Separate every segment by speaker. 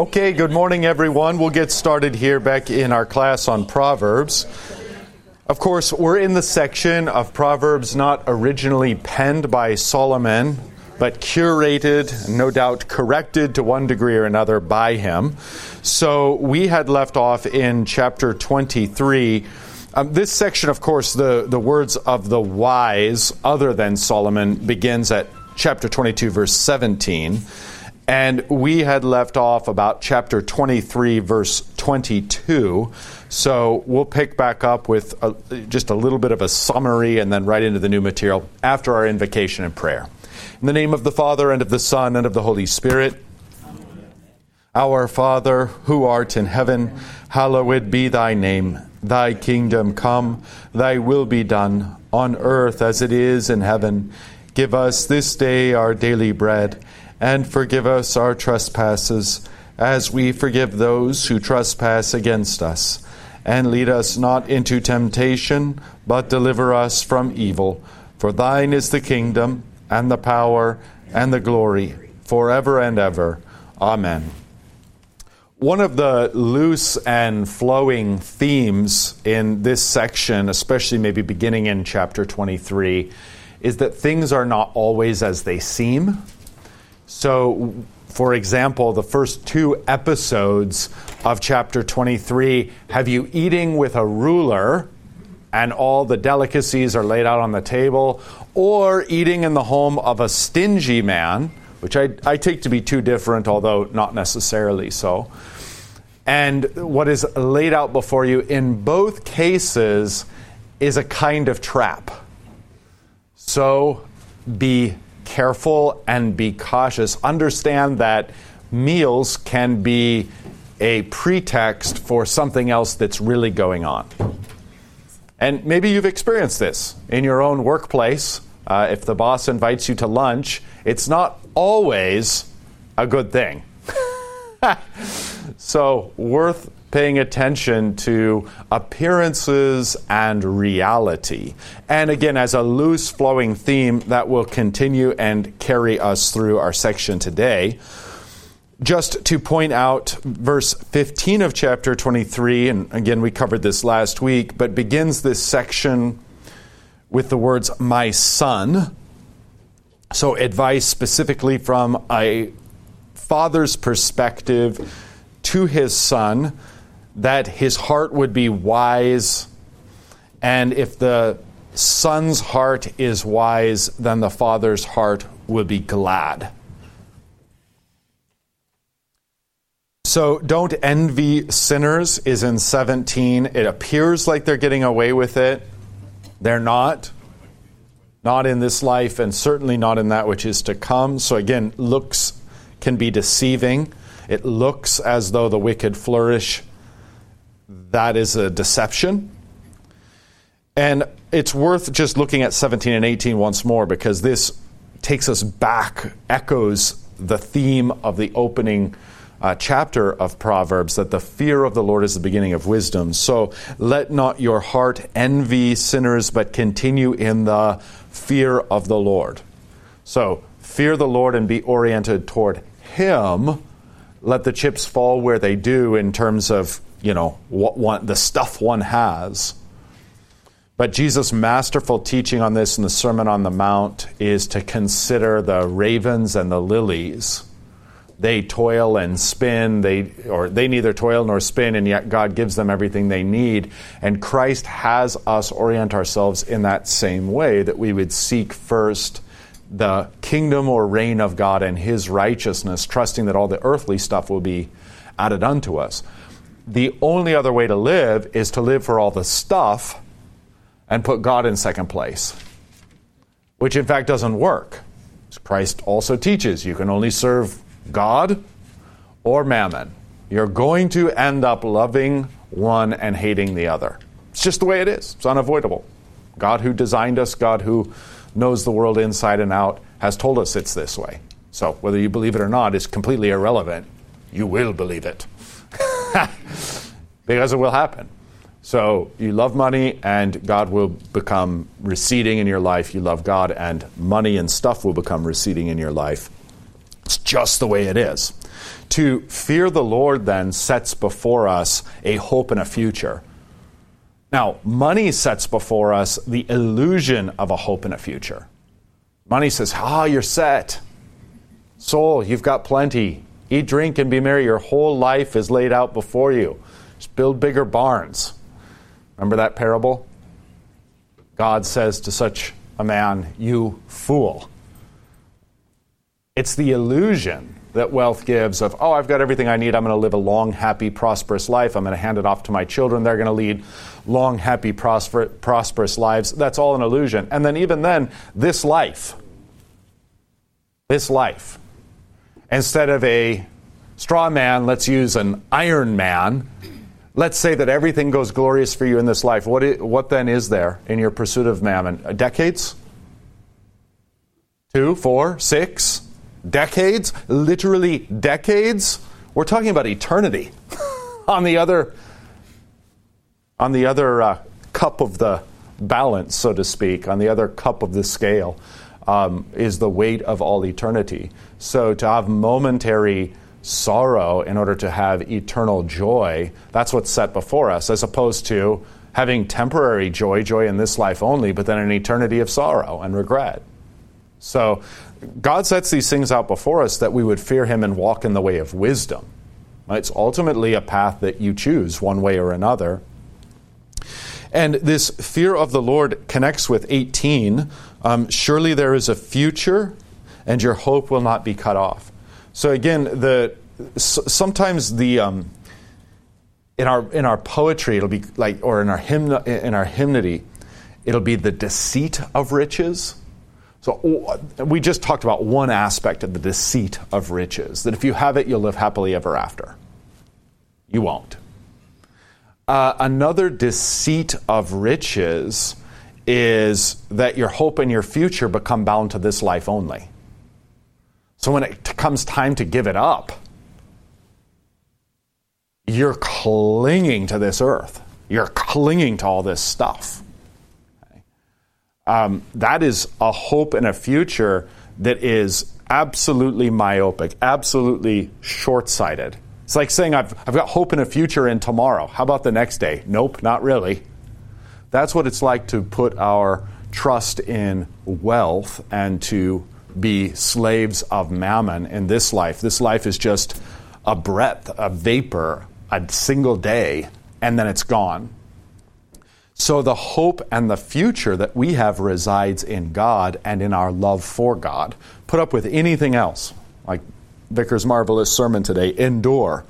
Speaker 1: Okay, good morning, everyone. We'll get started here back in our class on Proverbs. Of course, we're in the section of Proverbs not originally penned by Solomon, but curated, no doubt corrected to one degree or another by him. So we had left off in chapter 23. Um, this section, of course, the, the words of the wise, other than Solomon, begins at chapter 22, verse 17. And we had left off about chapter 23, verse 22. So we'll pick back up with a, just a little bit of a summary and then right into the new material after our invocation and prayer. In the name of the Father, and of the Son, and of the Holy Spirit. Our Father, who art in heaven, hallowed be thy name. Thy kingdom come, thy will be done, on earth as it is in heaven. Give us this day our daily bread and forgive us our trespasses, as we forgive those who trespass against us. And lead us not into temptation, but deliver us from evil. For thine is the kingdom, and the power, and the glory, forever and ever. Amen. One of the loose and flowing themes in this section, especially maybe beginning in chapter 23, is that things are not always as they seem so, for example, the first two episodes of chapter 23 have you eating with a ruler and all the delicacies are laid out on the table, or eating in the home of a stingy man, which I, I take to be two different, although not necessarily so. And what is laid out before you in both cases is a kind of trap. So be careful and be cautious. Understand that meals can be a pretext for something else that's really going on. And maybe you've experienced this in your own workplace. Uh, if the boss invites you to lunch, it's not always a good thing. so, worth paying attention to appearances and reality. And again, as a loose flowing theme that will continue and carry us through our section today. Just to point out verse 15 of chapter 23, and again, we covered this last week, but begins this section with the words, My son. So, advice specifically from a father's perspective to his son that his heart would be wise. And if the son's heart is wise, then the father's heart will be glad. So don't envy sinners is in 17. It appears like they're getting away with it. They're not. Not in this life, and certainly not in that which is to come. So again, looks can be deceiving. It looks as though the wicked flourish that is a deception. And it's worth just looking at 17 and 18 once more because this takes us back, echoes the theme of the opening uh, chapter of Proverbs that the fear of the Lord is the beginning of wisdom. So let not your heart envy sinners, but continue in the fear of the Lord. So fear the Lord and be oriented toward Him. Let the chips fall where they do in terms of you know, what one, the stuff one has. But Jesus' masterful teaching on this in the Sermon on the Mount is to consider the ravens and the lilies. They toil and spin, they, or they neither toil nor spin, and yet God gives them everything they need. And Christ has us orient ourselves in that same way that we would seek first the kingdom or reign of God and His righteousness, trusting that all the earthly stuff will be added unto us the only other way to live is to live for all the stuff and put God in second place, which in fact doesn't work. Christ also teaches you can only serve God or mammon. You're going to end up loving one and hating the other. It's just the way it is, it's unavoidable. God who designed us, God who knows the world inside and out, has told us it's this way. So whether you believe it or not is completely irrelevant. You will believe it. because it will happen. So you love money, and God will become receding in your life. You love God, and money and stuff will become receding in your life. It's just the way it is. To fear the Lord then sets before us a hope and a future. Now, money sets before us the illusion of a hope and a future. Money says, ah, oh, you're set. Soul, you've got plenty. Eat, drink, and be merry. Your whole life is laid out before you. Just build bigger barns. Remember that parable? God says to such a man, You fool. It's the illusion that wealth gives of, oh, I've got everything I need. I'm going to live a long, happy, prosperous life. I'm going to hand it off to my children. They're going to lead long, happy, prosper, prosperous lives. That's all an illusion. And then, even then, this life, this life, instead of a straw man, let's use an iron man. Let's say that everything goes glorious for you in this life. What, is, what then is there in your pursuit of mammon? Uh, decades? Two, four, six? decades, literally decades. We're talking about eternity. on the other, on the other uh, cup of the balance, so to speak, on the other cup of the scale, um, is the weight of all eternity. So to have momentary sorrow in order to have eternal joy, that's what's set before us, as opposed to having temporary joy, joy in this life only, but then an eternity of sorrow and regret. So God sets these things out before us that we would fear Him and walk in the way of wisdom. It's ultimately a path that you choose one way or another. And this fear of the Lord connects with 18. Um, Surely there is a future, and your hope will not be cut off. So again, the sometimes the um, in our in our poetry it'll be like, or in our hymn in our hymnody, it'll be the deceit of riches. So we just talked about one aspect of the deceit of riches that if you have it, you'll live happily ever after. You won't. Uh, another deceit of riches is that your hope and your future become bound to this life only. So when it comes time to give it up, you're clinging to this earth. You're clinging to all this stuff um, that is a hope and a future that is absolutely myopic, absolutely short sighted. It's like saying, I've, I've got hope and a future in tomorrow. How about the next day? Nope, not really. That's what it's like to put our trust in wealth and to be slaves of mammon in this life. This life is just a breath, a vapor, a single day, and then it's gone. So the hope and the future that we have resides in God and in our love for God. Put up with anything else, like Vicar's marvelous sermon today, endure.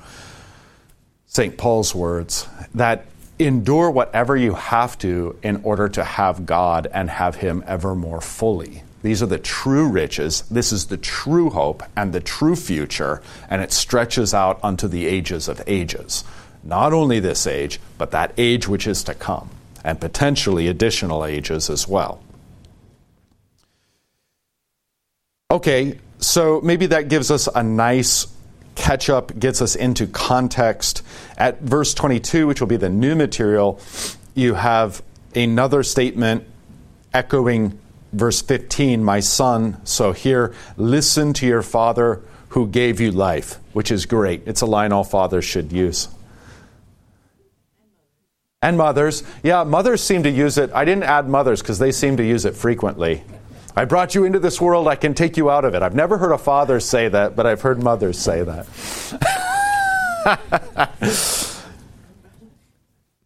Speaker 1: St. Paul's words that endure whatever you have to in order to have God and have Him ever more fully. These are the true riches. This is the true hope and the true future, and it stretches out unto the ages of ages. Not only this age, but that age which is to come and potentially additional ages as well. Okay, so maybe that gives us a nice catch up, gets us into context. At verse 22, which will be the new material, you have another statement echoing verse 15, my son. So here, listen to your father who gave you life, which is great. It's a line all fathers should use. And mothers. Yeah, mothers seem to use it. I didn't add mothers because they seem to use it frequently. I brought you into this world, I can take you out of it. I've never heard a father say that, but I've heard mothers say that.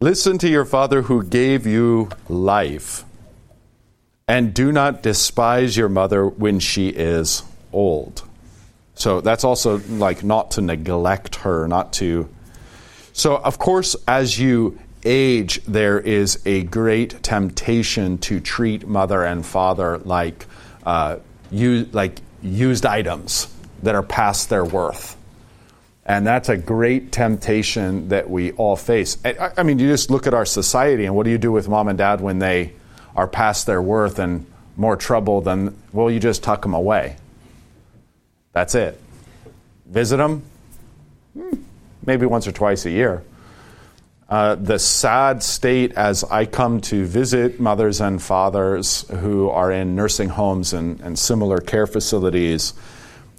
Speaker 1: Listen to your father who gave you life, and do not despise your mother when she is old. So that's also like not to neglect her, not to. So, of course, as you age, there is a great temptation to treat mother and father like, uh, like used items that are past their worth. And that's a great temptation that we all face. I, I mean, you just look at our society, and what do you do with mom and dad when they are past their worth and more trouble than, well, you just tuck them away. That's it. Visit them, hmm, maybe once or twice a year uh, the sad state as I come to visit mothers and fathers who are in nursing homes and, and similar care facilities.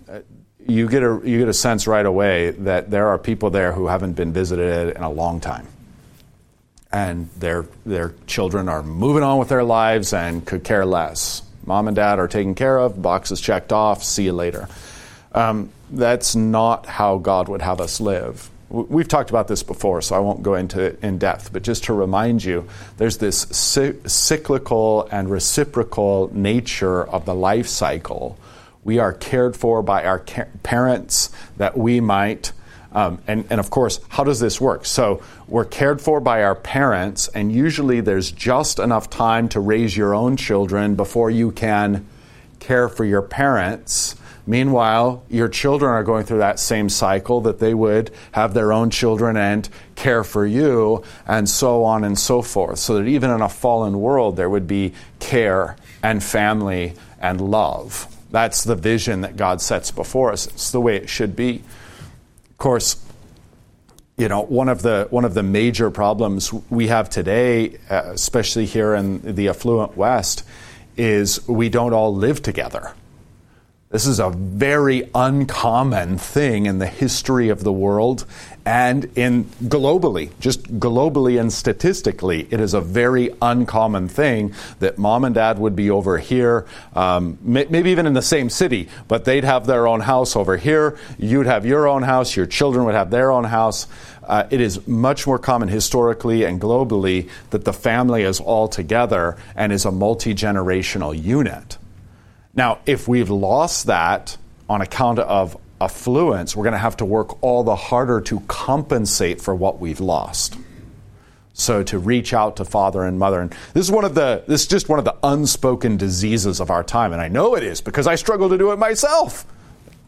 Speaker 1: Uh, you get a you get a sense right away that there are people there who haven't been visited in a long time, and their their children are moving on with their lives and could care less. Mom and dad are taken care of, boxes checked off. See you later. Um, that's not how God would have us live. We've talked about this before, so I won't go into it in depth, but just to remind you, there's this cyclical and reciprocal nature of the life cycle. We are cared for by our parents that we might. Um, and, and of course, how does this work? So, we're cared for by our parents, and usually there's just enough time to raise your own children before you can care for your parents. Meanwhile, your children are going through that same cycle that they would have their own children and care for you, and so on and so forth. So that even in a fallen world, there would be care and family and love. That's the vision that God sets before us. It's the way it should be. Of course, you know one of the one of the major problems we have today, uh, especially here in the affluent West, is we don't all live together. This is a very uncommon thing in the history of the world and in globally, just globally and statistically, it is a very uncommon thing that mom and dad would be over here, um, maybe even in the same city, but they'd have their own house over here. You'd have your own house. Your children would have their own house. Uh, it is much more common historically and globally that the family is all together and is a multi generational unit. Now, if we've lost that on account of affluence, we're going to have to work all the harder to compensate for what we've lost. So to reach out to father and mother, and this is one of the this is just one of the unspoken diseases of our time, and I know it is because I struggle to do it myself.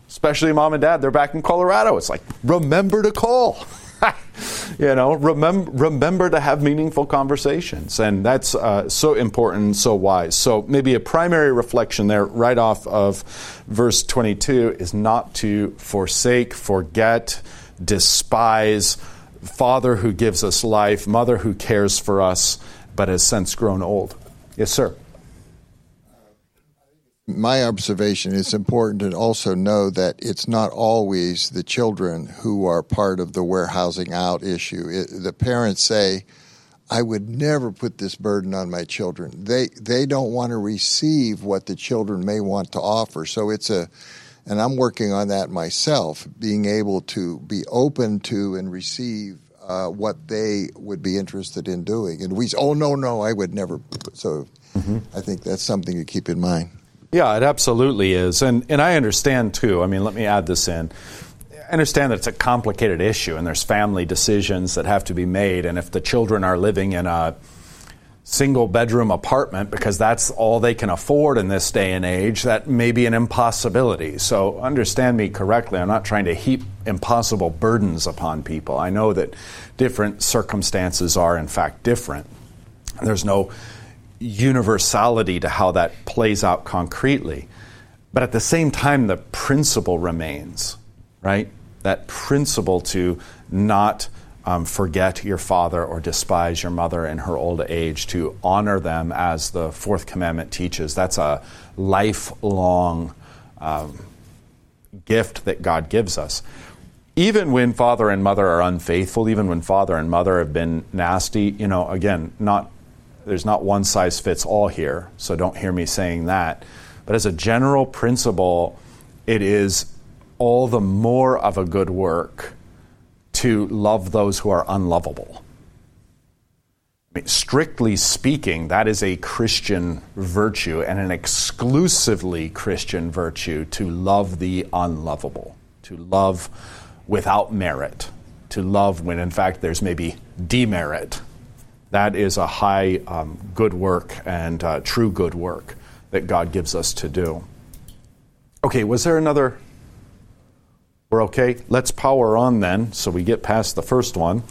Speaker 1: Especially mom and dad, they're back in Colorado. It's like remember to call. you know, remember, remember to have meaningful conversations. And that's uh, so important, so wise. So maybe a primary reflection there, right off of verse 22, is not to forsake, forget, despise Father who gives us life, Mother who cares for us, but has since grown old. Yes, sir
Speaker 2: my observation, it's important to also know that it's not always the children who are part of the warehousing out issue. It, the parents say, I would never put this burden on my children. They they don't want to receive what the children may want to offer. So it's a and I'm working on that myself, being able to be open to and receive uh, what they would be interested in doing. And we say, oh no, no, I would never. So mm-hmm. I think that's something to keep in mind.
Speaker 1: Yeah, it absolutely is. And, and I understand too. I mean, let me add this in. I understand that it's a complicated issue and there's family decisions that have to be made. And if the children are living in a single bedroom apartment because that's all they can afford in this day and age, that may be an impossibility. So understand me correctly. I'm not trying to heap impossible burdens upon people. I know that different circumstances are, in fact, different. There's no universality to how that plays out concretely. But at the same time, the principle remains, right? That principle to not um, forget your father or despise your mother in her old age, to honor them as the fourth commandment teaches. That's a lifelong um, gift that God gives us. Even when father and mother are unfaithful, even when father and mother have been nasty, you know, again, not there's not one size fits all here, so don't hear me saying that. But as a general principle, it is all the more of a good work to love those who are unlovable. I mean, strictly speaking, that is a Christian virtue and an exclusively Christian virtue to love the unlovable, to love without merit, to love when in fact there's maybe demerit that is a high um, good work and uh, true good work that God gives us to do. Okay, was there another? We're okay? Let's power on then so we get past the first one.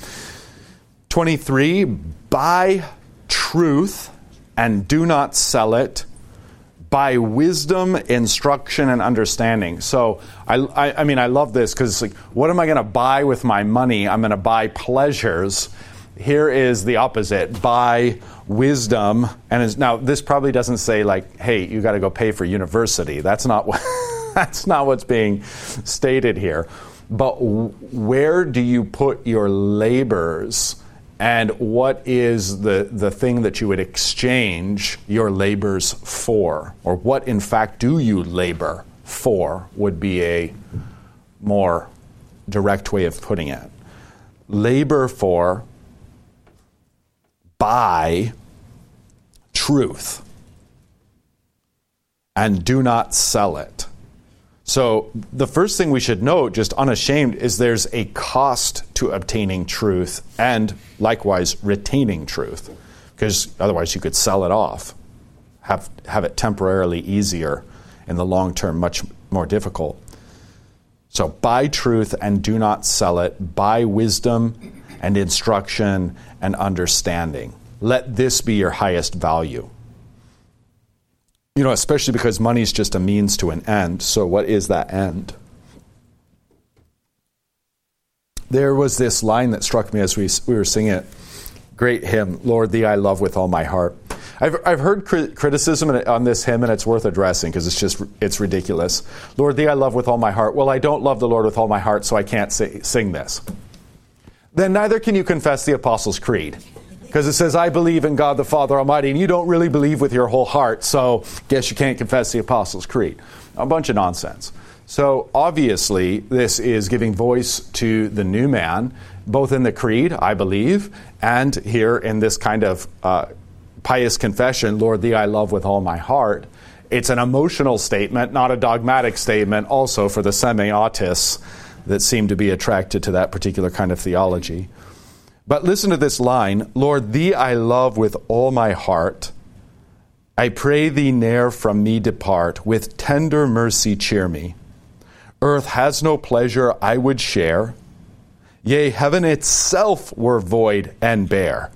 Speaker 1: 23, buy truth and do not sell it buy wisdom, instruction, and understanding. So, I, I, I mean, I love this because, like, what am I going to buy with my money? I'm going to buy pleasures here is the opposite buy wisdom and is, now this probably doesn't say like hey you got to go pay for university that's not what That's not what's being stated here. But where do you put your labors? And what is the, the thing that you would exchange your labors for? Or what, in fact, do you labor for? Would be a more direct way of putting it. Labor for, buy truth, and do not sell it. So, the first thing we should note, just unashamed, is there's a cost to obtaining truth and likewise retaining truth, because otherwise you could sell it off, have, have it temporarily easier, in the long term, much more difficult. So, buy truth and do not sell it, buy wisdom and instruction and understanding. Let this be your highest value you know, especially because money is just a means to an end. So, what is that end? There was this line that struck me as we, we were singing it. Great hymn, Lord, Thee I love with all my heart. I've, I've heard criticism on this hymn, and it's worth addressing because it's just it's ridiculous. Lord, Thee I love with all my heart. Well, I don't love the Lord with all my heart, so I can't say, sing this. Then neither can you confess the Apostles' Creed because it says, I believe in God the Father Almighty, and you don't really believe with your whole heart, so guess you can't confess the Apostles' Creed. A bunch of nonsense. So obviously, this is giving voice to the new man, both in the creed, I believe, and here in this kind of uh, pious confession, Lord, thee I love with all my heart. It's an emotional statement, not a dogmatic statement, also for the semi-autists that seem to be attracted to that particular kind of theology. But listen to this line Lord, thee I love with all my heart. I pray thee ne'er from me depart. With tender mercy cheer me. Earth has no pleasure I would share. Yea, heaven itself were void and bare.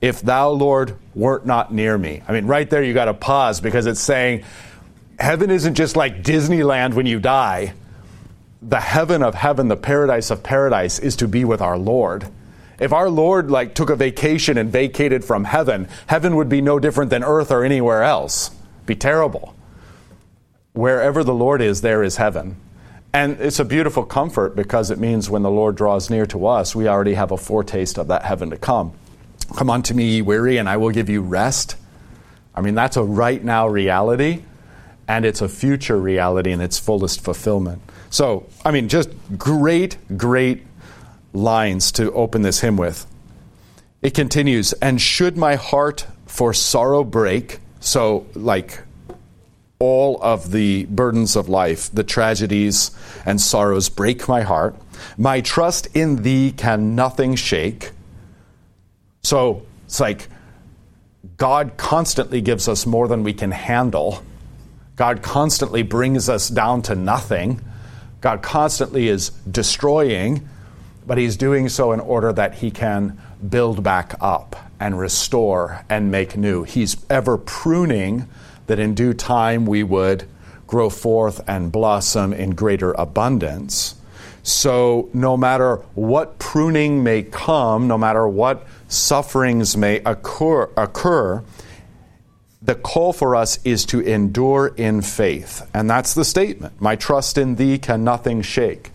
Speaker 1: If thou, Lord, wert not near me. I mean, right there you got to pause because it's saying heaven isn't just like Disneyland when you die. The heaven of heaven, the paradise of paradise, is to be with our Lord. If our Lord like took a vacation and vacated from heaven, heaven would be no different than earth or anywhere else. Be terrible. Wherever the Lord is, there is heaven. And it's a beautiful comfort because it means when the Lord draws near to us, we already have a foretaste of that heaven to come. Come unto me, ye weary, and I will give you rest. I mean, that's a right now reality, and it's a future reality in its fullest fulfillment. So, I mean, just great, great lines to open this hymn with. It continues, and should my heart for sorrow break, so like all of the burdens of life, the tragedies and sorrows break my heart, my trust in thee can nothing shake. So it's like God constantly gives us more than we can handle. God constantly brings us down to nothing. God constantly is destroying but he's doing so in order that he can build back up and restore and make new. He's ever pruning that in due time we would grow forth and blossom in greater abundance. So, no matter what pruning may come, no matter what sufferings may occur, occur, the call for us is to endure in faith. And that's the statement My trust in thee can nothing shake.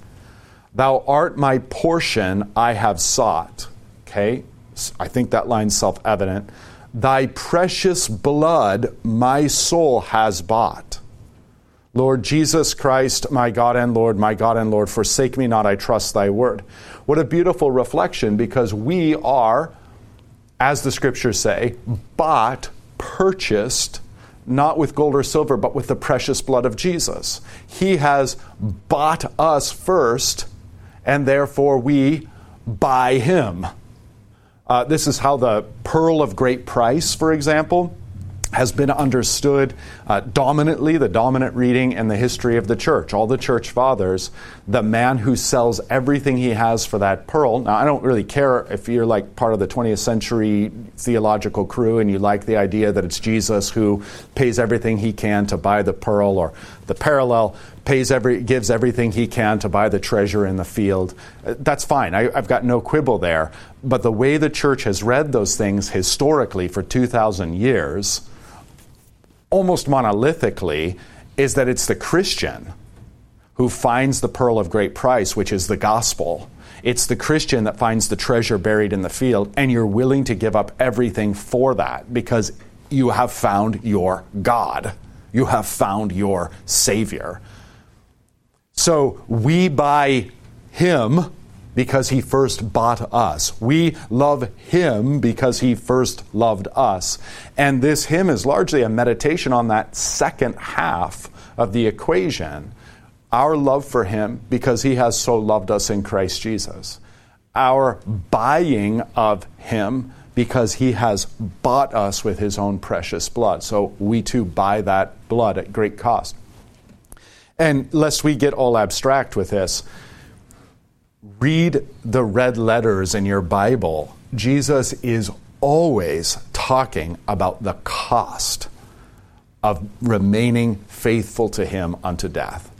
Speaker 1: Thou art my portion, I have sought. Okay? I think that line's self evident. Thy precious blood my soul has bought. Lord Jesus Christ, my God and Lord, my God and Lord, forsake me not, I trust thy word. What a beautiful reflection because we are, as the scriptures say, bought, purchased, not with gold or silver, but with the precious blood of Jesus. He has bought us first and therefore we buy him. Uh, this is how the pearl of great price, for example, has been understood uh, dominantly, the dominant reading in the history of the church. All the church fathers, the man who sells everything he has for that pearl. Now, I don't really care if you're like part of the 20th century theological crew and you like the idea that it's Jesus who pays everything he can to buy the pearl or the parallel pays every, gives everything he can to buy the treasure in the field. Uh, that's fine. I, I've got no quibble there. But the way the church has read those things historically for 2,000 years, almost monolithically is that it's the Christian who finds the pearl of great price, which is the gospel. It's the Christian that finds the treasure buried in the field, and you're willing to give up everything for that because you have found your God. You have found your Savior. So we buy Him because He first bought us. We love Him because He first loved us. And this hymn is largely a meditation on that second half of the equation. Our love for Him because He has so loved us in Christ Jesus. Our buying of Him because he has bought us with his own precious blood. So we too buy that blood at great cost. And lest we get all abstract with this, read the red letters in your Bible. Jesus is always talking about the cost of remaining faithful to him unto death.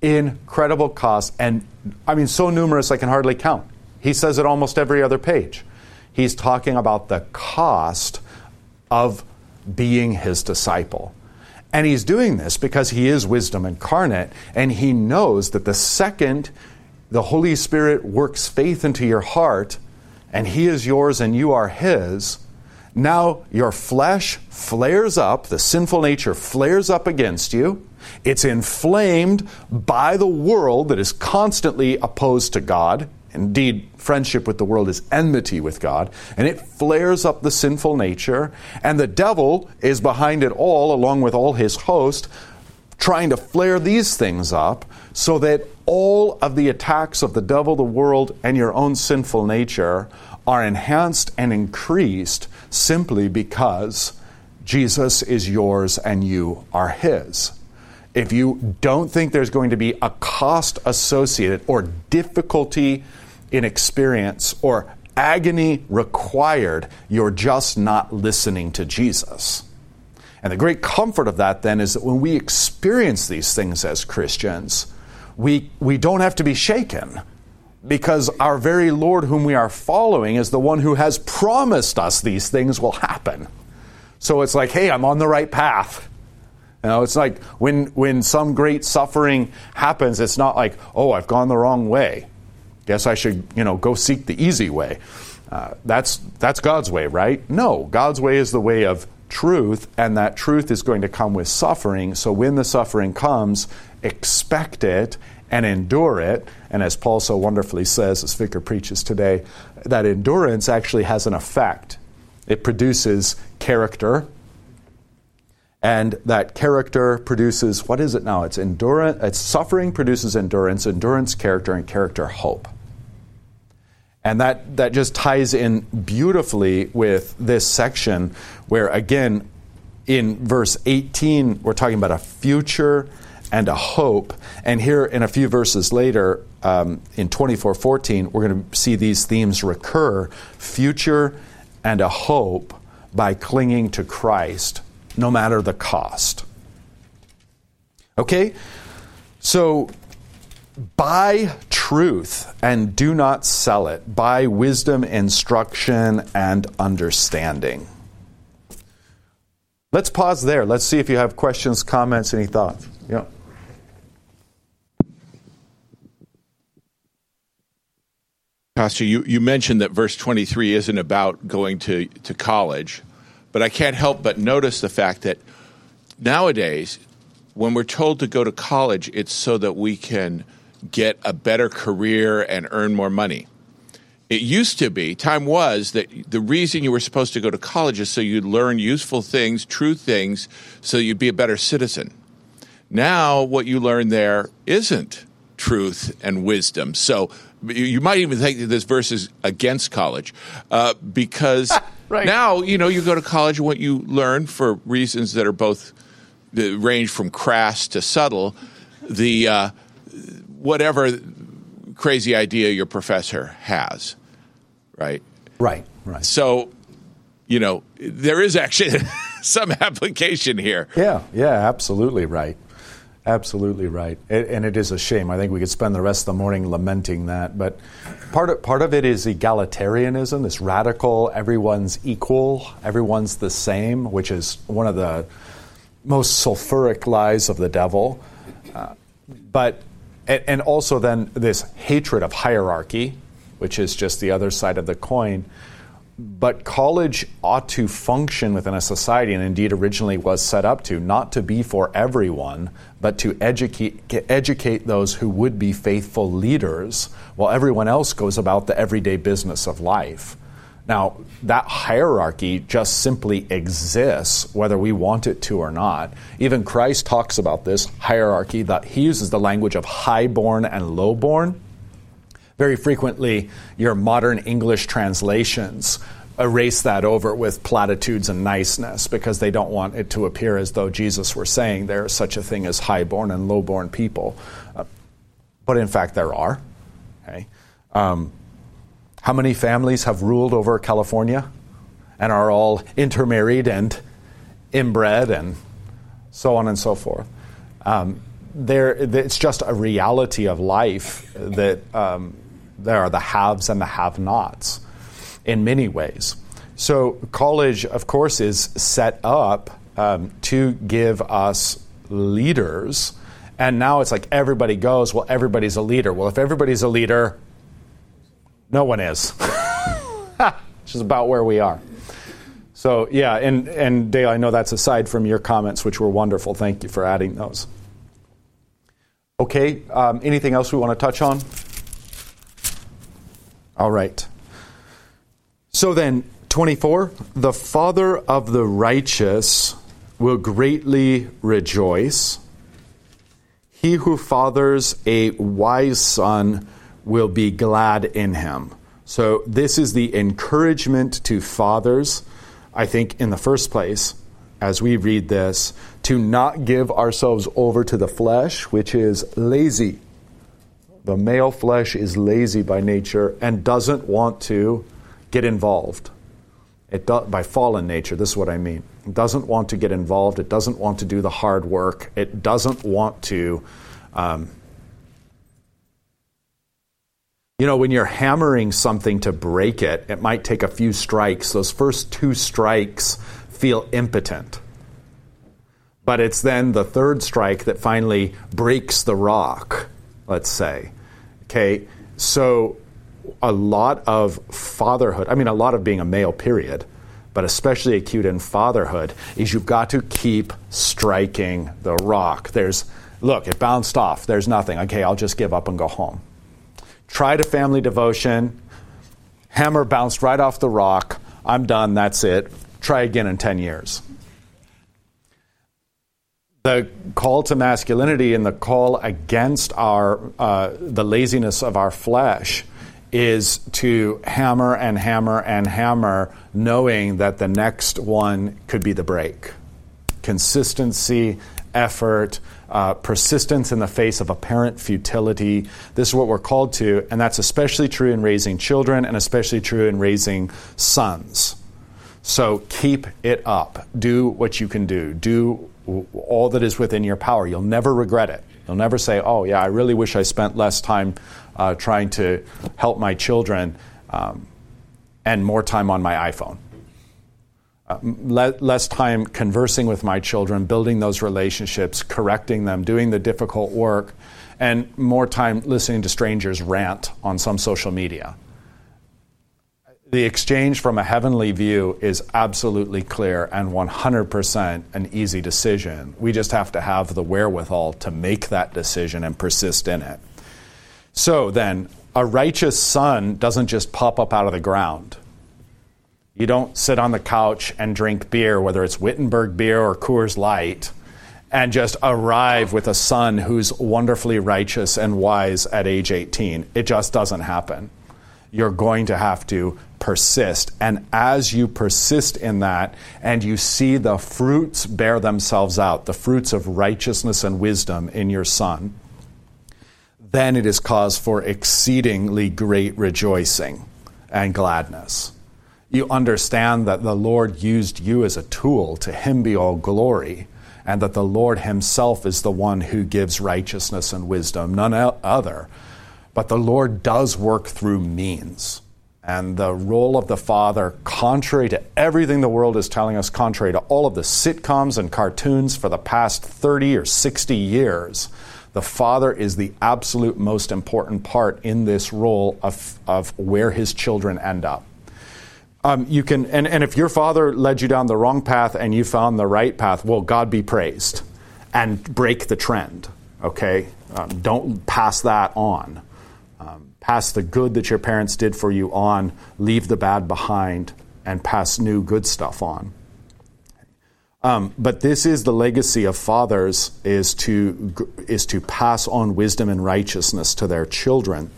Speaker 1: Incredible cost, and I mean, so numerous I can hardly count. He says it almost every other page. He's talking about the cost of being his disciple. And he's doing this because he is wisdom incarnate, and he knows that the second the Holy Spirit works faith into your heart, and he is yours and you are his, now your flesh flares up, the sinful nature flares up against you. It's inflamed by the world that is constantly opposed to God. Indeed, friendship with the world is enmity with God, and it flares up the sinful nature, and the devil is behind it all, along with all his host, trying to flare these things up so that all of the attacks of the devil, the world, and your own sinful nature are enhanced and increased simply because Jesus is yours and you are his if you don't think there's going to be a cost associated or difficulty in experience or agony required, you're just not listening to Jesus. And the great comfort of that then is that when we experience these things as Christians, we, we don't have to be shaken because our very Lord, whom we are following, is the one who has promised us these things will happen. So it's like, hey, I'm on the right path. You know, it's like when, when some great suffering happens, it's not like, oh, I've gone the wrong way. Guess I should, you know, go seek the easy way. Uh, that's, that's God's way, right? No, God's way is the way of truth, and that truth is going to come with suffering. So when the suffering comes, expect it and endure it. And as Paul so wonderfully says, as Vicar preaches today, that endurance actually has an effect. It produces character, and that character produces what is it now? It's endurance. It's suffering produces endurance, endurance character, and character hope. And that, that just ties in beautifully with this section where, again, in verse 18, we're talking about a future and a hope. And here, in a few verses later, um, in 24:14, we're going to see these themes recur: future and a hope by clinging to Christ no matter the cost. Okay? So, buy truth and do not sell it. Buy wisdom, instruction, and understanding. Let's pause there. Let's see if you have questions, comments, any thoughts. Yeah.
Speaker 3: Pastor, you, you mentioned that verse 23 isn't about going to, to college. But I can't help but notice the fact that nowadays, when we're told to go to college, it's so that we can get a better career and earn more money. It used to be, time was, that the reason you were supposed to go to college is so you'd learn useful things, true things, so you'd be a better citizen. Now, what you learn there isn't truth and wisdom. So you might even think that this verse is against college uh, because Right. Now, you know, you go to college and what you learn for reasons that are both the range from crass to subtle, the uh, whatever crazy idea your professor has, right?
Speaker 1: Right, right.
Speaker 3: So, you know, there is actually some application here.
Speaker 1: Yeah, yeah, absolutely right. Absolutely right, it, and it is a shame. I think we could spend the rest of the morning lamenting that. But part of part of it is egalitarianism, this radical, everyone's equal, everyone's the same, which is one of the most sulfuric lies of the devil. Uh, but and, and also then this hatred of hierarchy, which is just the other side of the coin. But college ought to function within a society, and indeed originally was set up to, not to be for everyone, but to educate, educate those who would be faithful leaders, while everyone else goes about the everyday business of life. Now, that hierarchy just simply exists, whether we want it to or not. Even Christ talks about this hierarchy, that he uses the language of highborn and lowborn. Very frequently, your modern English translations erase that over with platitudes and niceness because they don't want it to appear as though Jesus were saying there is such a thing as highborn and lowborn people. Uh, but in fact, there are. Okay? Um, how many families have ruled over California and are all intermarried and inbred and so on and so forth? Um, there, it's just a reality of life that um, there are the haves and the have nots in many ways. So, college, of course, is set up um, to give us leaders. And now it's like everybody goes, well, everybody's a leader. Well, if everybody's a leader, no one is. Which is about where we are. So, yeah, and, and Dale, I know that's aside from your comments, which were wonderful. Thank you for adding those. Okay, um, anything else we want to touch on? All right. So then, 24 the father of the righteous will greatly rejoice. He who fathers a wise son will be glad in him. So, this is the encouragement to fathers, I think, in the first place, as we read this, to not give ourselves over to the flesh, which is lazy. The male flesh is lazy by nature and doesn't want to get involved. It do, by fallen nature, this is what I mean. It doesn't want to get involved. It doesn't want to do the hard work. It doesn't want to um, you know, when you're hammering something to break it, it might take a few strikes. Those first two strikes feel impotent. But it's then the third strike that finally breaks the rock, let's say. Okay, so a lot of fatherhood, I mean, a lot of being a male, period, but especially acute in fatherhood, is you've got to keep striking the rock. There's, look, it bounced off. There's nothing. Okay, I'll just give up and go home tried a family devotion, hammer bounced right off the rock. I'm done, that's it. Try again in 10 years. The call to masculinity and the call against our uh, the laziness of our flesh is to hammer and hammer and hammer, knowing that the next one could be the break. Consistency, effort, uh, persistence in the face of apparent futility. This is what we're called to, and that's especially true in raising children and especially true in raising sons. So keep it up. Do what you can do. Do all that is within your power. You'll never regret it. You'll never say, oh, yeah, I really wish I spent less time uh, trying to help my children um, and more time on my iPhone. Uh, le- less time conversing with my children, building those relationships, correcting them, doing the difficult work, and more time listening to strangers rant on some social media. The exchange from a heavenly view is absolutely clear and 100% an easy decision. We just have to have the wherewithal to make that decision and persist in it. So then, a righteous son doesn't just pop up out of the ground. You don't sit on the couch and drink beer, whether it's Wittenberg beer or Coors Light, and just arrive with a son who's wonderfully righteous and wise at age 18. It just doesn't happen. You're going to have to persist. And as you persist in that and you see the fruits bear themselves out, the fruits of righteousness and wisdom in your son, then it is cause for exceedingly great rejoicing and gladness you understand that the Lord used you as a tool. To him be all glory. And that the Lord himself is the one who gives righteousness and wisdom, none other. But the Lord does work through means. And the role of the Father, contrary to everything the world is telling us, contrary to all of the sitcoms and cartoons for the past 30 or 60 years, The father is the absolute most important part in this role of, of where his children end up. Um, you can, and, and if your father led you down the wrong path and you found the right path, well, God be praised and break the trend, okay? Um, don't pass that on. Um, pass the good that your parents did for you on, leave the bad behind, and pass new good stuff on. Um, but this is the legacy of fathers is to is to pass on wisdom and righteousness to their children.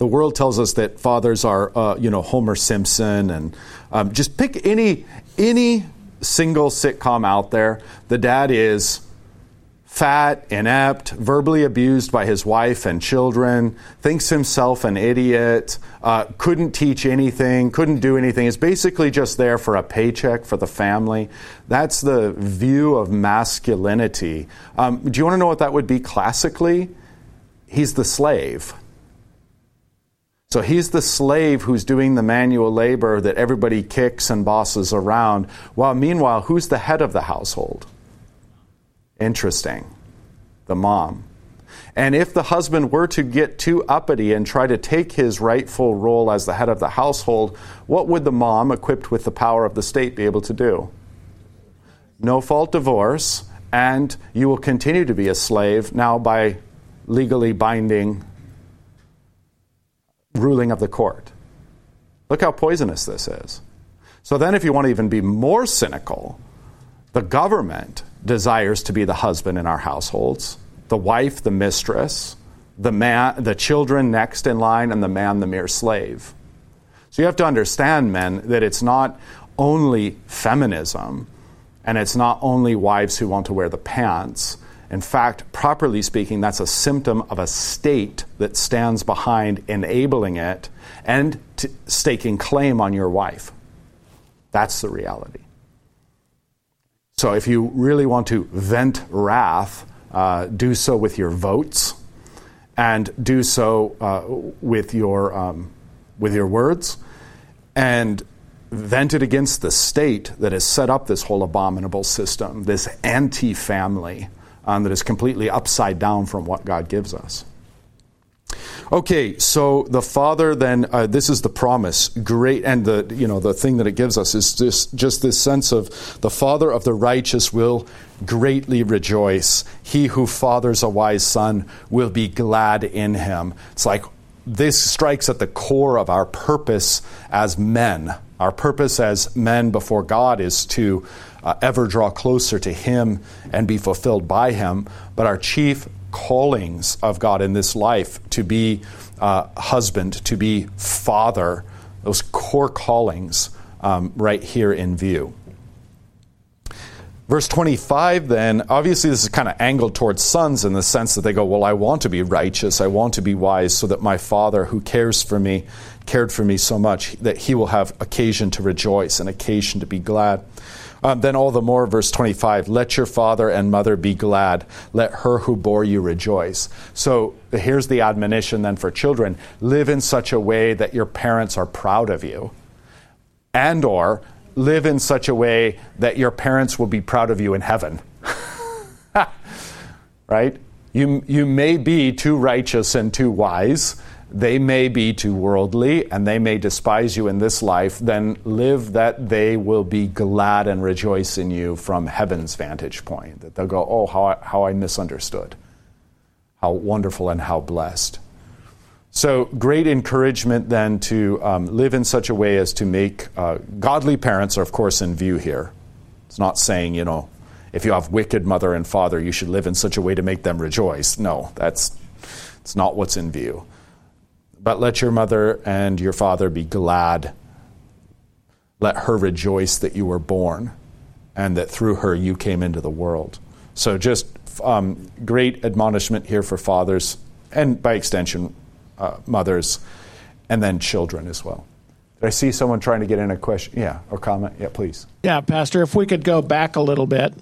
Speaker 1: The world tells us that fathers are, uh, you know, Homer Simpson, and um, just pick any any single sitcom out there. The dad is fat, inept, verbally abused by his wife and children, thinks himself an idiot, uh, couldn't teach anything, couldn't do anything, is basically just there for a paycheck for the family. That's the view of masculinity. Um, do you want to know what that would be classically? He's the slave. So he's the slave who's doing the manual labor that everybody kicks and bosses around, while meanwhile, who's the head of the household? Interesting. The mom. And if the husband were to get too uppity and try to take his rightful role as the head of the household, what would the mom, equipped with the power of the state, be able to do? No fault divorce, and you will continue to be a slave now by legally binding ruling of the court. Look how poisonous this is. So then, if you want to even be more cynical, the government desires to be the husband in our households, the wife, the mistress, the man, the children next in line, and the man, the mere slave. So you have to understand, men, that it's not only feminism and it's not only wives who want to wear the pants. In fact, properly speaking, that's a symptom of a state that stands behind enabling it and t- staking claim on your wife. That's the reality. So if you really want to vent wrath, uh, do so with your votes and do so uh, with, your, um, with your words and vent it against the state that has set up this whole abominable system, this anti family um, that is completely upside down from what God gives us. Okay, so the Father then uh, this is the promise, great, and the you know the thing that it gives us is just just this sense of the Father of the righteous will greatly rejoice. He who fathers a wise son will be glad in him. It's like this strikes at the core of our purpose as men. Our purpose as men before God is to uh, ever draw closer to Him and be fulfilled by Him. But our chief callings of God in this life to be uh, husband, to be father, those core callings um, right here in view. Verse 25, then, obviously, this is kind of angled towards sons in the sense that they go, Well, I want to be righteous, I want to be wise, so that my father, who cares for me, cared for me so much, that he will have occasion to rejoice and occasion to be glad. Um, then all the more, verse 25, let your father and mother be glad. Let her who bore you rejoice. So here's the admonition then for children live in such a way that your parents are proud of you. And or live in such a way that your parents will be proud of you in heaven. right? You, you may be too righteous and too wise they may be too worldly and they may despise you in this life, then live that they will be glad and rejoice in you from heaven's vantage point. That they'll go, oh, how I, how I misunderstood. How wonderful and how blessed. So, great encouragement then to um, live in such a way as to make uh, godly parents are, of course, in view here. It's not saying, you know, if you have wicked mother and father, you should live in such a way to make them rejoice. No, that's it's not what's in view. But let your mother and your father be glad. Let her rejoice that you were born and that through her you came into the world. So, just um, great admonishment here for fathers and by extension, uh, mothers, and then children as well. I see someone trying to get in a question? Yeah, or comment? Yeah, please.
Speaker 4: Yeah, Pastor, if we could go back a little bit.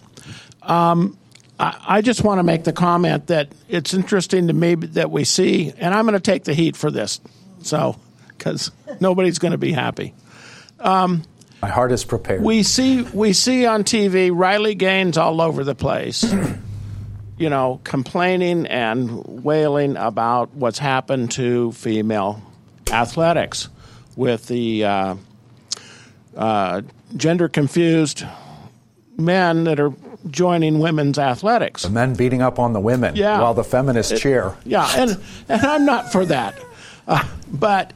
Speaker 4: Um, I just want to make the comment that it's interesting to me that we see, and I'm going to take the heat for this, so because nobody's going to be happy.
Speaker 1: Um, My heart is prepared.
Speaker 4: We see we see on TV Riley Gaines all over the place, you know, complaining and wailing about what's happened to female athletics with the uh, uh, gender confused men that are joining women's athletics.
Speaker 1: The men beating up on the women
Speaker 4: Yeah.
Speaker 1: while the feminists cheer.
Speaker 4: Yeah, and, and I'm not for that. Uh, but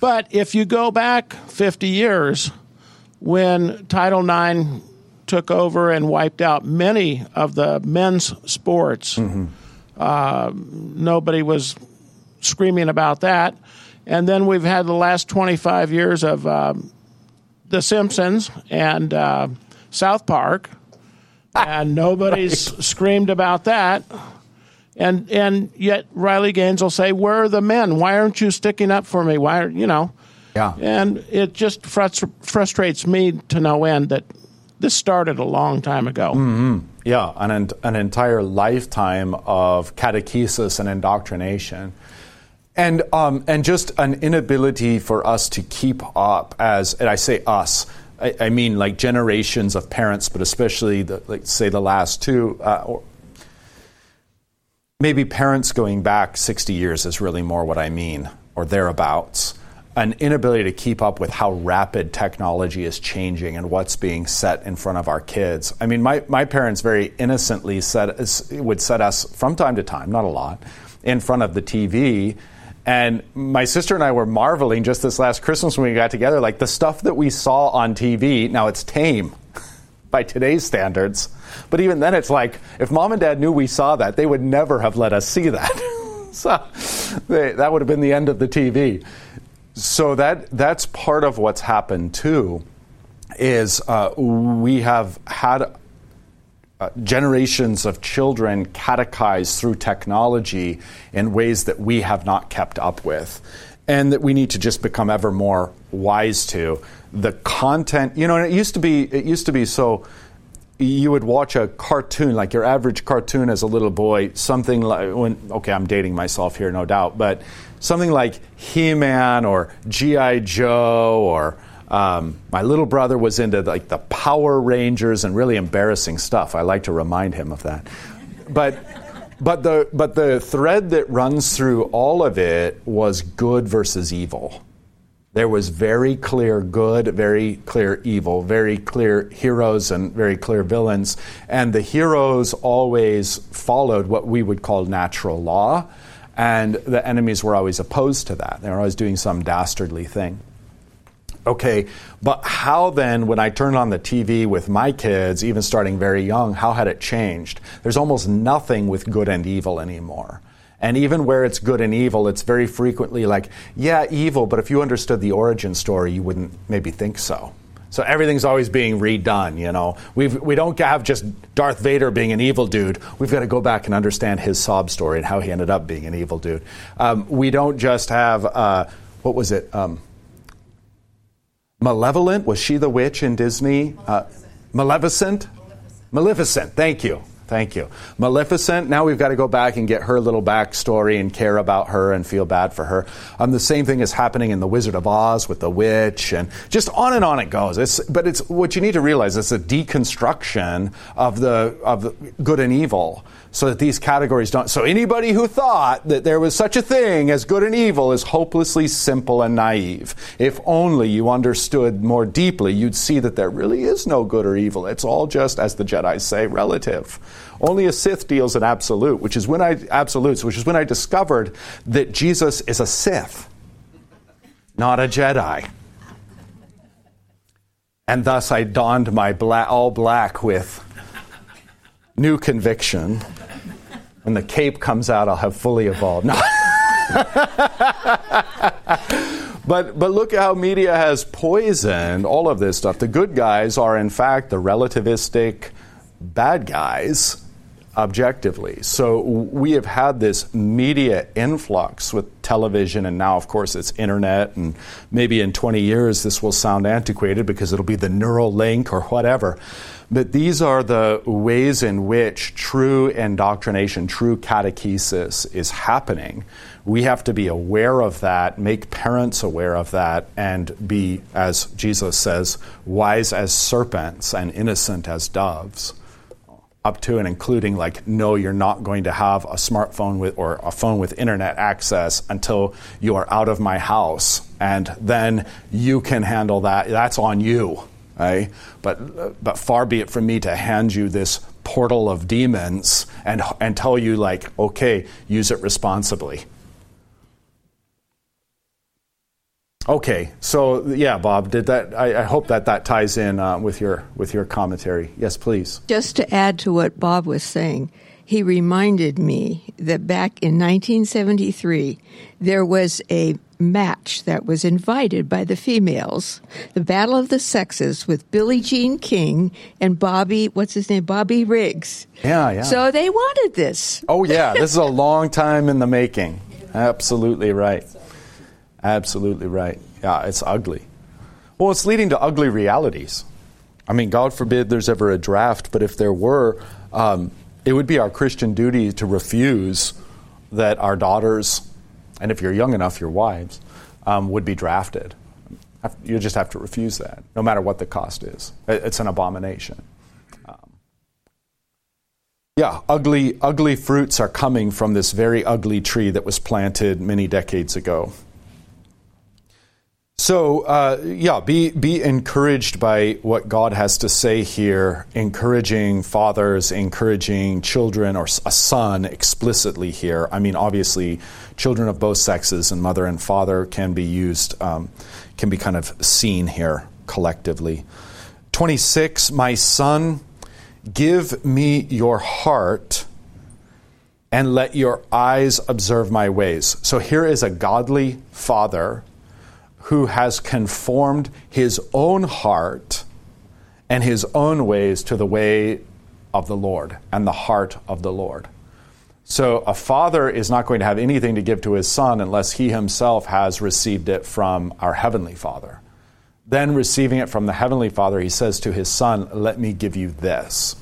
Speaker 4: but if you go back 50 years, when Title IX took over and wiped out many of the men's sports, uh, nobody was screaming about that. And then we've had the last 25 years of um, The Simpsons and uh, South Park, and nobody's screamed about that. And and yet Riley Gaines will say, "Where are the men? Why aren't you sticking up for me? Why are you know?"
Speaker 1: Yeah.
Speaker 4: And it just frustr- frustrates me to no end that this started a long time ago.
Speaker 1: Yeah, an, an entire lifetime of catechesis and indoctrination. And, um, and just an inability for us to keep up as, and I say us, I, I mean like generations of parents, but especially, the, like, say, the last two, uh, or maybe parents going back 60 years is really more what I mean, or thereabouts. An inability to keep up with how rapid technology is changing and what's being set in front of our kids. I mean, my, my parents very innocently set, would set us from time to time, not a lot, in front of the TV. And my sister and I were marveling just this last Christmas when we got together, like the stuff that we saw on TV, now it's tame by today's standards. But even then, it's like if mom and dad knew we saw that, they would never have let us see that. so they, that would have been the end of the TV. So that that's part of what's happened too. Is uh, we have had uh, generations of children catechized through technology in ways that we have not kept up with and that we need to just become ever more wise to. The content you know and it used to be it used to be so you would watch a cartoon like your average cartoon as a little boy something like when okay i'm dating myself here no doubt but something like he-man or gi joe or um, my little brother was into like the Power Rangers and really embarrassing stuff. I like to remind him of that. But but the but the thread that runs through all of it was good versus evil. There was very clear good, very clear evil, very clear heroes and very clear villains. And the heroes always followed what we would call natural law, and the enemies were always opposed to that. They were always doing some dastardly thing. Okay, but how then, when I turned on the TV with my kids, even starting very young, how had it changed? There's almost nothing with good and evil anymore. And even where it's good and evil, it's very frequently like, yeah, evil, but if you understood the origin story, you wouldn't maybe think so. So everything's always being redone, you know. We've, we don't have just Darth Vader being an evil dude. We've got to go back and understand his sob story and how he ended up being an evil dude. Um, we don't just have, uh, what was it? Um, Malevolent, was she the witch in Disney? Uh, Maleficent? Maleficent, thank you. Thank you. Maleficent, now we've got to go back and get her little backstory and care about her and feel bad for her. Um, the same thing is happening in The Wizard of Oz with the witch and just on and on it goes. It's, but it's what you need to realize it's a deconstruction of the, of the good and evil so that these categories don't. So anybody who thought that there was such a thing as good and evil is hopelessly simple and naive. If only you understood more deeply, you'd see that there really is no good or evil. It's all just, as the Jedi say, relative. Only a Sith deals in absolute, which is when I absolutes, which is when I discovered that Jesus is a Sith, not a Jedi. And thus I donned my bla- all black with new conviction. When the cape comes out, I'll have fully evolved. No. but but look at how media has poisoned all of this stuff. The good guys are in fact the relativistic bad guys objectively. So we have had this media influx with television and now of course it's internet and maybe in 20 years this will sound antiquated because it'll be the Neuralink or whatever. But these are the ways in which true indoctrination, true catechesis is happening. We have to be aware of that, make parents aware of that, and be, as Jesus says, wise as serpents and innocent as doves. up to and including like no you're not going to have a smartphone with or a phone with internet access until you are out of my house and then you can handle that that's on you right but but far be it from me to hand you this portal of demons and and tell you like okay use it responsibly Okay, so yeah, Bob, did that? I, I hope that that ties in uh, with your with your commentary. Yes, please.
Speaker 5: Just to add to what Bob was saying, he reminded me that back in 1973 there was a match that was invited by the females, the Battle of the Sexes with Billie Jean King and Bobby, what's his name, Bobby Riggs.
Speaker 1: Yeah, yeah.
Speaker 5: So they wanted this.
Speaker 1: Oh yeah, this is a long time in the making. Absolutely right. Absolutely right. Yeah, it's ugly. Well, it's leading to ugly realities. I mean, God forbid there's ever a draft, but if there were, um, it would be our Christian duty to refuse that our daughters, and if you're young enough, your wives, um, would be drafted. You just have to refuse that, no matter what the cost is. It's an abomination. Um, yeah, ugly, ugly fruits are coming from this very ugly tree that was planted many decades ago. So, uh, yeah, be, be encouraged by what God has to say here, encouraging fathers, encouraging children, or a son explicitly here. I mean, obviously, children of both sexes and mother and father can be used, um, can be kind of seen here collectively. 26, my son, give me your heart and let your eyes observe my ways. So here is a godly father who has conformed his own heart and his own ways to the way of the Lord and the heart of the Lord. So a father is not going to have anything to give to his son unless he himself has received it from our heavenly Father. Then, receiving it from the heavenly Father, he says to his son, Let me give you this.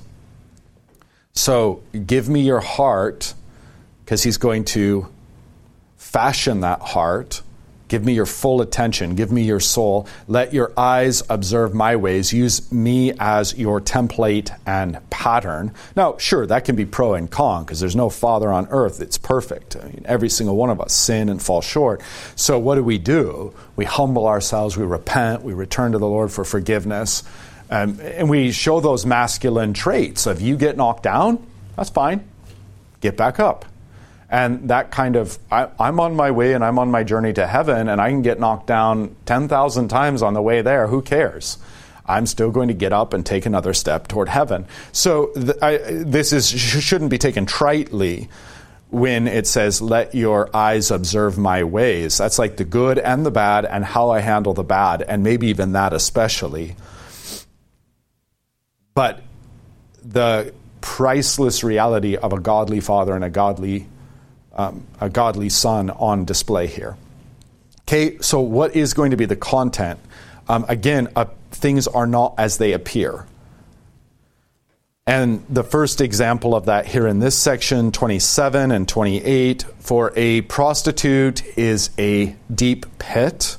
Speaker 1: So, give me your heart, because he's going to fashion that heart Give me your full attention. Give me your soul. Let your eyes observe my ways. Use me as your template and pattern. Now, sure, that can be pro and con because there's no father on earth that's perfect. I mean, every single one of us sin and fall short. So, what do we do? We humble ourselves, we repent, we return to the Lord for forgiveness, um, and we show those masculine traits of you get knocked down, that's fine, get back up and that kind of, I, am on my way and I'm on my journey to heaven, and I can get knocked down 10,000 times on the way there. Who cares? I'm still going to get up and take another step toward heaven. So th- I, this is shouldn't be taken tritely when it says, "Let your eyes observe my ways." That's like the good and the bad, and how I handle the bad, and maybe even that especially. But the priceless reality of a godly father and a godly um, a godly son on display here. Okay, so what is going to be the content? Um, again, uh, things are not as they appear. And the first example of that here in this section, 27 and 28, for a prostitute is a deep pit.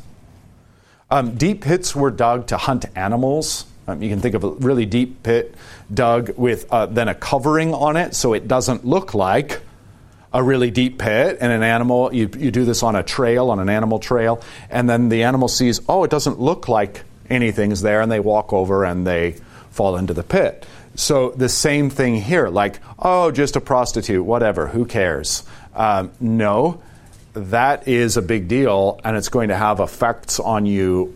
Speaker 1: Um, deep pits were dug to hunt animals. Um, you can think of a really deep pit dug with uh, then a covering on it so it doesn't look like a really deep pit and an animal, you, you do this on a trail, on an animal trail, and then the animal sees, oh, it doesn't look like anything's there, and they walk over and they fall into the pit. So the same thing here, like, oh, just a prostitute, whatever, who cares? Um, no, that is a big deal, and it's going to have effects on you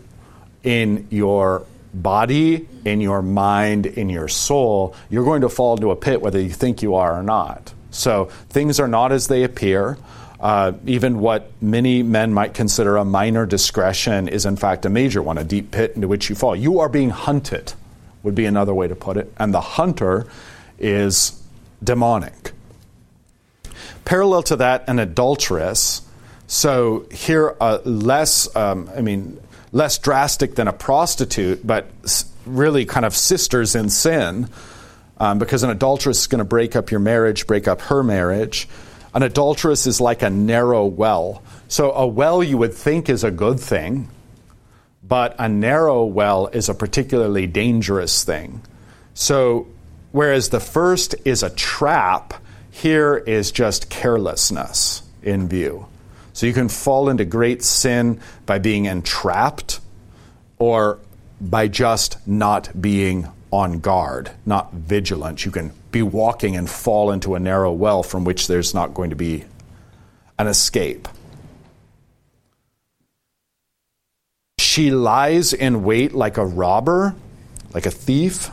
Speaker 1: in your body, in your mind, in your soul. You're going to fall into a pit whether you think you are or not. So things are not as they appear. Uh, even what many men might consider a minor discretion is, in fact, a major one, a deep pit into which you fall. You are being hunted, would be another way to put it. And the hunter is demonic. Parallel to that, an adulteress. So here, uh, less, um, I mean, less drastic than a prostitute, but really kind of sisters in sin um, because an adulteress is going to break up your marriage, break up her marriage. An adulteress is like a narrow well. So, a well you would think is a good thing, but a narrow well is a particularly dangerous thing. So, whereas the first is a trap, here is just carelessness in view. So you can fall into great sin by being entrapped or by just not being on guard, not vigilant. You can be walking and fall into a narrow well from which there's not going to be an escape. She lies in wait like a robber, like a thief,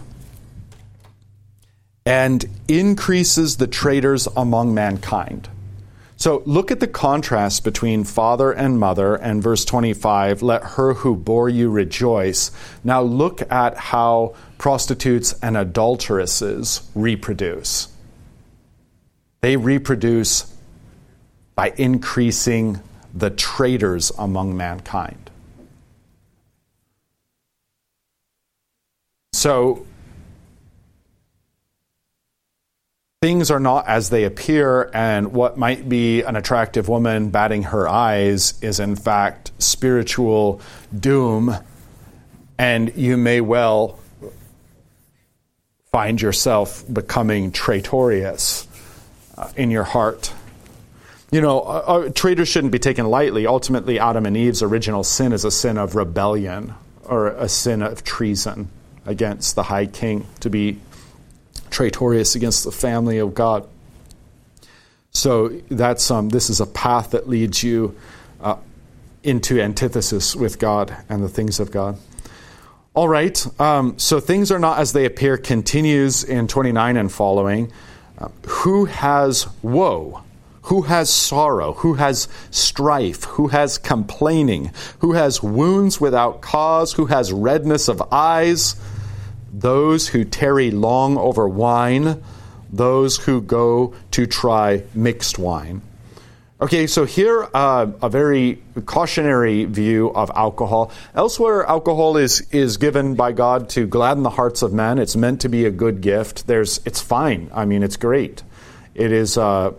Speaker 1: and increases the traitors among mankind. So look at the contrast between father and mother and verse 25, let her who bore you rejoice. Now look at how prostitutes and adulteresses reproduce. They reproduce by increasing the traitors among mankind. So things are not as they appear, and what might be an attractive woman batting her eyes is in fact spiritual doom, and you may well find yourself becoming traitorous uh, in your heart. You know, uh, uh, traitors shouldn't be taken lightly. Ultimately, Adam and Eve's original sin is a sin of rebellion or a sin of treason against the high king to be traitorous against the family of God. So that's um, this is a path that leads you uh, into antithesis with God and the things of God. All right, um, so things are not as they appear continues in 29 and following. Uh, who has woe? Who has sorrow? Who has strife? Who has complaining? Who has wounds without cause? Who has redness of eyes? Those who tarry long over wine, those who go to try mixed wine. Okay, so here uh, a very cautionary view of alcohol. Elsewhere, alcohol is is given by God to gladden the hearts of men. It's meant to be a good gift. There's, it's fine. I mean, it's great. It is. Uh,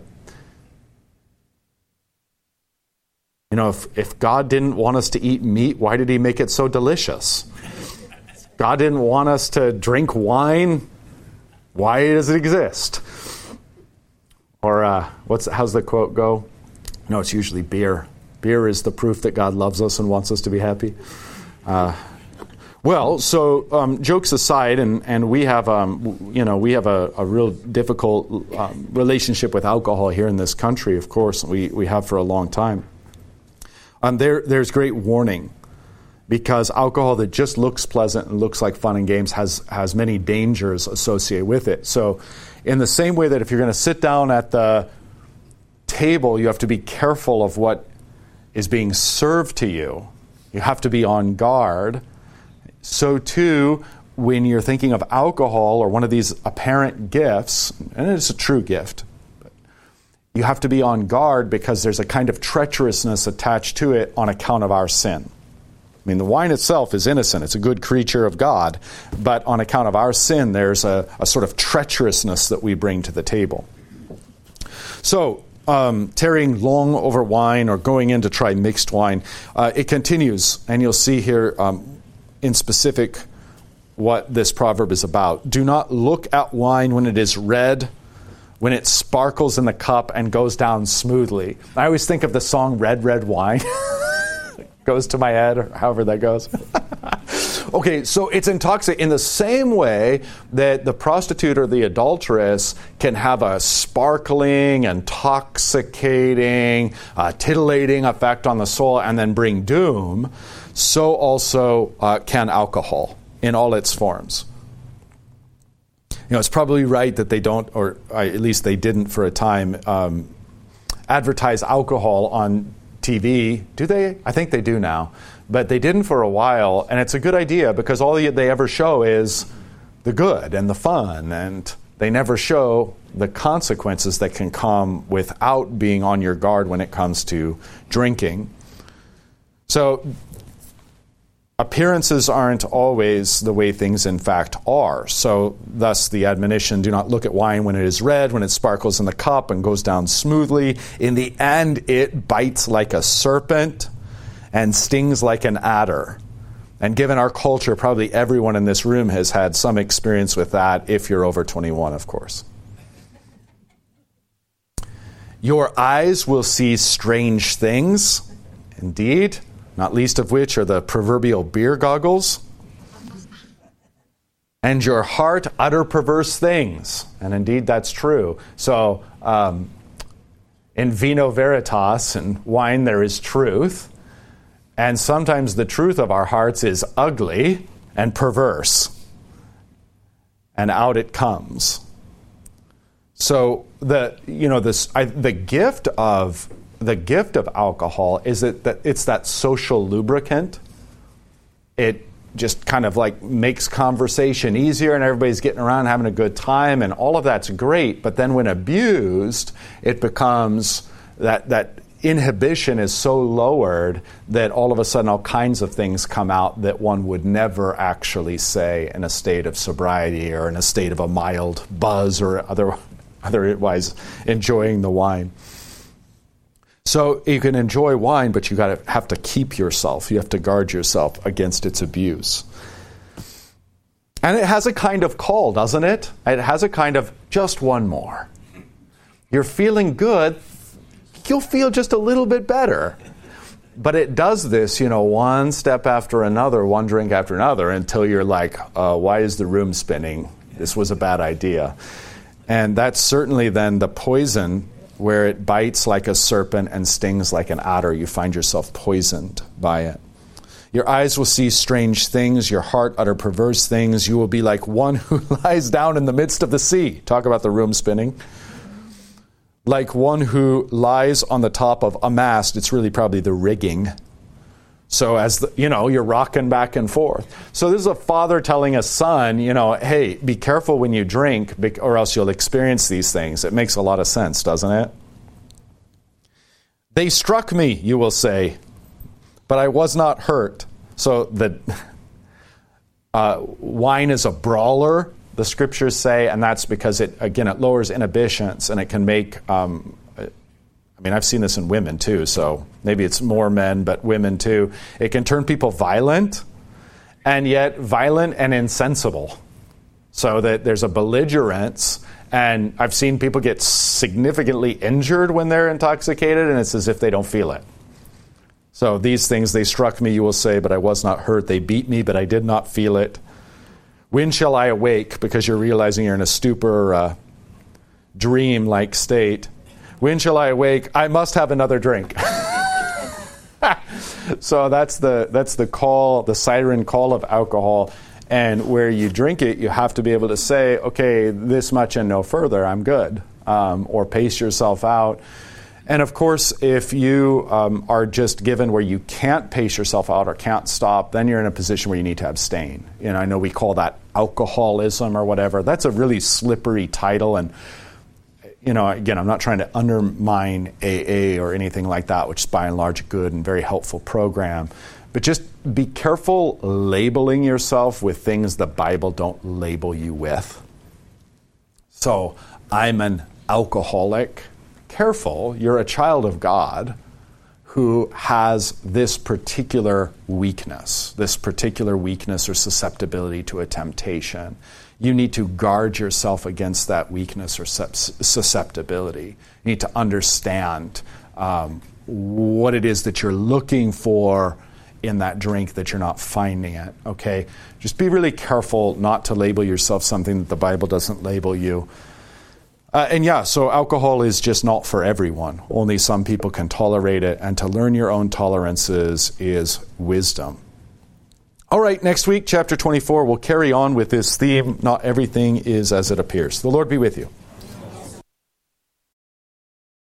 Speaker 1: you know, if, if God didn't want us to eat meat, why did He make it so delicious? God didn't want us to drink wine. Why does it exist? Or uh, what's how's the quote go? No, it's usually beer. Beer is the proof that God loves us and wants us to be happy. Uh, well, so um, jokes aside, and, and we have um, you know we have a, a real difficult um, relationship with alcohol here in this country. Of course, we, we have for a long time. Um, there there's great warning because alcohol that just looks pleasant and looks like fun and games has, has many dangers associated with it. So, in the same way that if you're going to sit down at the table, you have to be careful of what is being served to you, you have to be on guard. So, too, when you're thinking of alcohol or one of these apparent gifts, and it's a true gift, you have to be on guard because there's a kind of treacherousness attached to it on account of our sin. I mean, the wine itself is innocent. It's a good creature of God. But on account of our sin, there's a, a sort of treacherousness that we bring to the table. So, um, tarrying long over wine or going in to try mixed wine, uh, it continues. And you'll see here um, in specific what this proverb is about. Do not look at wine when it is red when it sparkles in the cup and goes down smoothly. I always think of the song Red, Red Wine. goes to my head, or however that goes. okay, so it's intoxicating in the same way that the prostitute or the adulteress can have a sparkling, intoxicating, uh, titillating effect on the soul and then bring doom, so also uh, can alcohol in all its forms. You know, it's probably right that they don't, or at least they didn't for a time, um, advertise alcohol on TV. Do they? I think they do now. But they didn't for a while, and it's a good idea because all they ever show is the good and the fun, and they never show the consequences that can come without being on your guard when it comes to drinking. So appearances aren't always the way things in fact are. So, thus, the admonition do not look at wine when it is red, when it sparkles in the cup and goes down smoothly. In the end, it bites like a serpent and stings like an adder. And given our culture, probably everyone in this room has had some experience with that if you're over 21, of course. Your eyes will see strange things, indeed, not least of which are the proverbial beer goggles. And your heart utter perverse things. And indeed, that's true. So, um, in vino veritas, and wine, there is truth. And sometimes the truth of our hearts is ugly and perverse. And out it comes. So the you know this I, the gift of the gift of alcohol is it that it's that social lubricant. It just kind of like makes conversation easier and everybody's getting around having a good time and all of that's great but then when abused it becomes that that inhibition is so lowered that all of a sudden all kinds of things come out that one would never actually say in a state of sobriety or in a state of a mild buzz or other, otherwise enjoying the wine. So you can enjoy wine, but you got to have to keep yourself. You have to guard yourself against its abuse. And it has a kind of call, doesn't it? It has a kind of just one more. You're feeling good, you'll feel just a little bit better. But it does this, you know, one step after another, one drink after another, until you're like, uh, why is the room spinning? This was a bad idea. And that's certainly then the poison where it bites like a serpent and stings like an adder. You find yourself poisoned by it. Your eyes will see strange things, your heart utter perverse things. You will be like one who lies down in the midst of the sea. Talk about the room spinning like one who lies on the top of a mast. It's really probably the rigging. So as the, you know, you're rocking back and forth. So this is a father telling a son, you know, hey, be careful when you drink, or else you'll experience these things. It makes a lot of sense, doesn't it? They struck me, you will say, but I was not hurt. So the uh, wine is a brawler the scriptures say, and that's because it again it lowers inhibitions and it can make. Um, I mean, I've seen this in women too, so maybe it's more men, but women too. It can turn people violent, and yet violent and insensible. So that there's a belligerence, and I've seen people get significantly injured when they're intoxicated, and it's as if they don't feel it. So these things, they struck me, you will say, but I was not hurt. They beat me, but I did not feel it. When shall I awake? Because you're realizing you're in a stupor, uh, dream like state. When shall I awake? I must have another drink. so that's the, that's the call, the siren call of alcohol. And where you drink it, you have to be able to say, okay, this much and no further, I'm good. Um, or pace yourself out. And of course, if you um, are just given where you can't pace yourself out or can't stop, then you're in a position where you need to abstain. And I know we call that alcoholism or whatever. That's a really slippery title. And, you know, again, I'm not trying to undermine AA or anything like that, which is by and large a good and very helpful program. But just be careful labeling yourself with things the Bible don't label you with. So, I'm an alcoholic careful, you're a child of God who has this particular weakness, this particular weakness or susceptibility to a temptation. You need to guard yourself against that weakness or susceptibility. You need to understand um, what it is that you're looking for in that drink that you're not finding it. Okay? Just be really careful not to label yourself something that the Bible doesn't label you. Uh, and yeah, so alcohol is just not for everyone. Only some people can tolerate it, and to learn your own tolerances is wisdom. All right, next week, chapter 24, we'll carry on with this theme Not everything is as it appears. The Lord be with you.